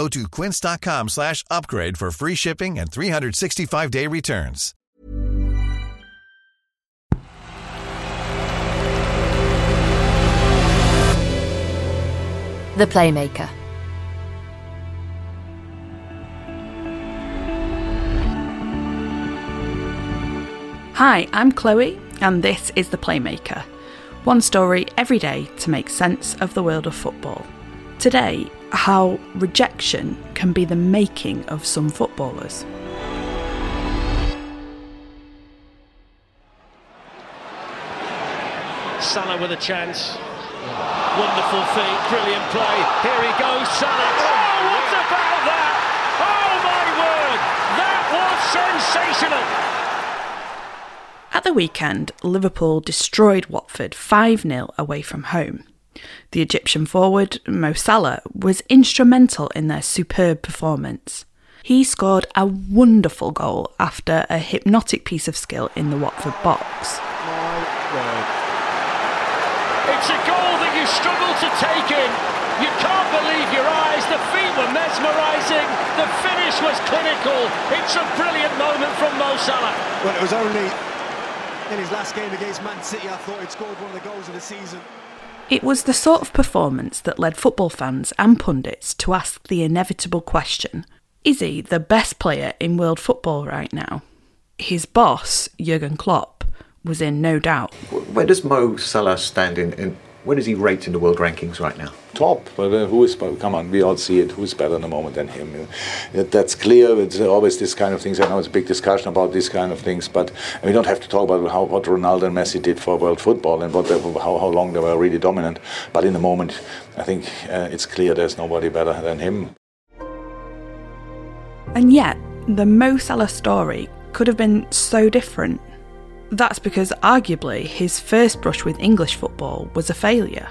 Go to quince.com slash upgrade for free shipping and 365-day returns. The Playmaker. Hi, I'm Chloe, and this is The Playmaker. One story every day to make sense of the world of football. Today, how rejection can be the making of some footballers. Salah with a chance. Wonderful feet, brilliant play. Here he goes, Salah. Oh, what about that? Oh my word! That was sensational! At the weekend, Liverpool destroyed Watford 5 0 away from home. The Egyptian forward, Mo Salah, was instrumental in their superb performance. He scored a wonderful goal after a hypnotic piece of skill in the Watford box. It's a goal that you struggle to take in. You can't believe your eyes. The feet were mesmerising. The finish was clinical. It's a brilliant moment from Mo Salah. Well, it was only in his last game against Man City I thought he'd scored one of the goals of the season. It was the sort of performance that led football fans and pundits to ask the inevitable question Is he the best player in world football right now? His boss, Jurgen Klopp, was in no doubt. Where does Mo Salah stand in, in where does he rate in the world rankings right now? Top, but uh, who is? Come on, we all see it. Who's better in the moment than him? Uh, that's clear. It's always this kind of things. I know it's a big discussion about these kind of things, but we don't have to talk about how, what Ronaldo and Messi did for world football and what they, how, how long they were really dominant. But in the moment, I think uh, it's clear there's nobody better than him. And yet, the Mo Salah story could have been so different. That's because arguably his first brush with English football was a failure.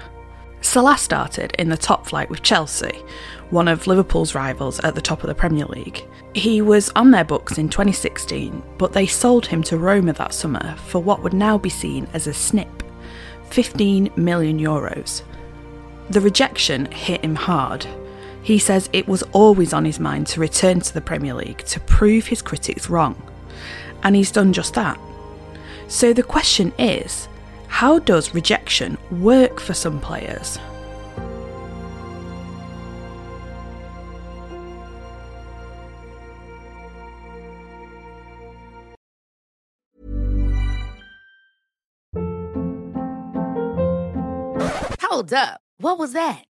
Salah started in the top flight with Chelsea, one of Liverpool's rivals at the top of the Premier League. He was on their books in 2016, but they sold him to Roma that summer for what would now be seen as a snip 15 million euros. The rejection hit him hard. He says it was always on his mind to return to the Premier League to prove his critics wrong. And he's done just that. So the question is how does rejection work for some players? Hold up. What was that?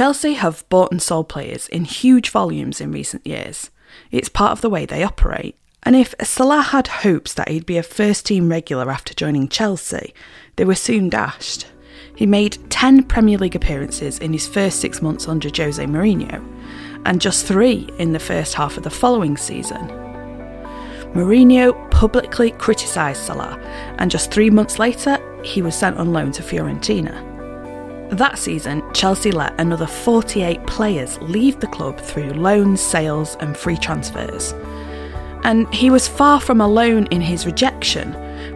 Chelsea have bought and sold players in huge volumes in recent years. It's part of the way they operate. And if Salah had hopes that he'd be a first team regular after joining Chelsea, they were soon dashed. He made 10 Premier League appearances in his first six months under Jose Mourinho, and just three in the first half of the following season. Mourinho publicly criticised Salah, and just three months later, he was sent on loan to Fiorentina. That season, Chelsea let another 48 players leave the club through loans, sales, and free transfers. And he was far from alone in his rejection,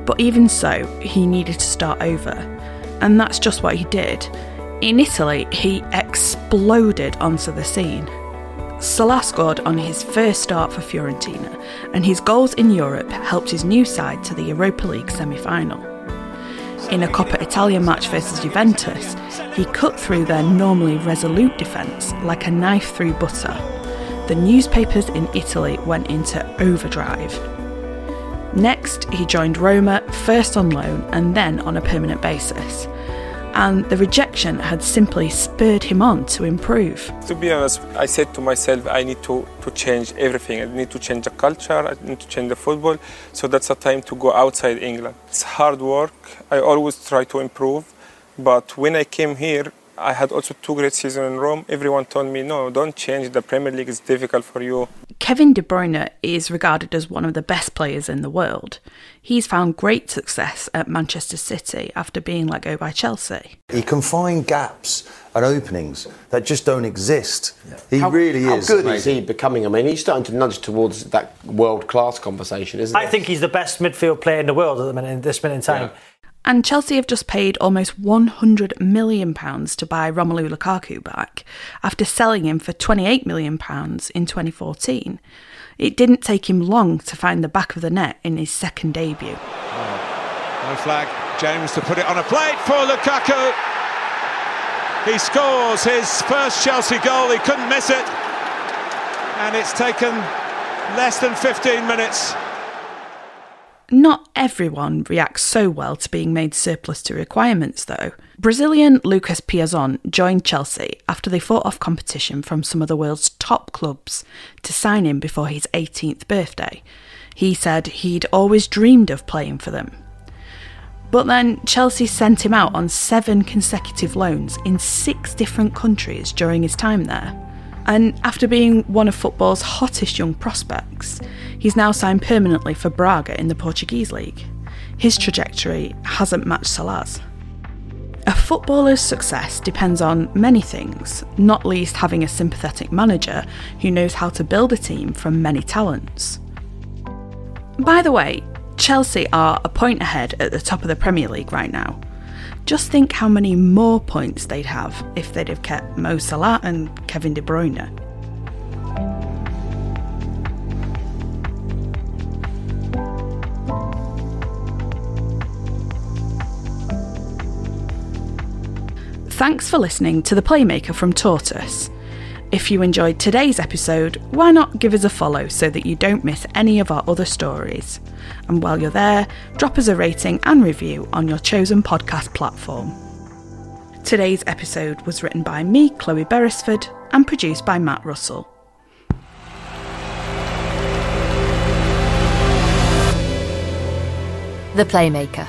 but even so, he needed to start over. And that's just what he did. In Italy, he exploded onto the scene. Salah scored on his first start for Fiorentina, and his goals in Europe helped his new side to the Europa League semi final. In a Coppa Italia match versus Juventus, he cut through their normally resolute defence like a knife through butter. The newspapers in Italy went into overdrive. Next, he joined Roma, first on loan and then on a permanent basis. And the rejection had simply spurred him on to improve. To be honest, I said to myself, I need to, to change everything. I need to change the culture, I need to change the football. So that's a time to go outside England. It's hard work. I always try to improve. But when I came here, I had also two great seasons in Rome. Everyone told me, no, don't change. The Premier League is difficult for you. Kevin De Bruyne is regarded as one of the best players in the world. He's found great success at Manchester City after being let go by Chelsea. He can find gaps and openings that just don't exist. He how, really how is. good is he becoming? I mean, he's starting to nudge towards that world class conversation, isn't he? I think he's the best midfield player in the world at the minute, this minute in time. Yeah. And Chelsea have just paid almost £100 million to buy Romelu Lukaku back after selling him for £28 million in 2014. It didn't take him long to find the back of the net in his second debut. Oh, no flag. James to put it on a plate for Lukaku. He scores his first Chelsea goal. He couldn't miss it. And it's taken less than 15 minutes not everyone reacts so well to being made surplus to requirements, though. Brazilian Lucas Piazon joined Chelsea after they fought off competition from some of the world's top clubs to sign him before his 18th birthday. He said he'd always dreamed of playing for them. But then Chelsea sent him out on seven consecutive loans in six different countries during his time there. And after being one of football's hottest young prospects, he's now signed permanently for Braga in the Portuguese league. His trajectory hasn't matched Salah's. A footballer's success depends on many things, not least having a sympathetic manager who knows how to build a team from many talents. By the way, Chelsea are a point ahead at the top of the Premier League right now, just think how many more points they'd have if they'd have kept Mo Salah and Kevin De Bruyne. Thanks for listening to The Playmaker from Tortoise. If you enjoyed today's episode, why not give us a follow so that you don't miss any of our other stories? And while you're there, drop us a rating and review on your chosen podcast platform. Today's episode was written by me, Chloe Beresford, and produced by Matt Russell. The Playmaker.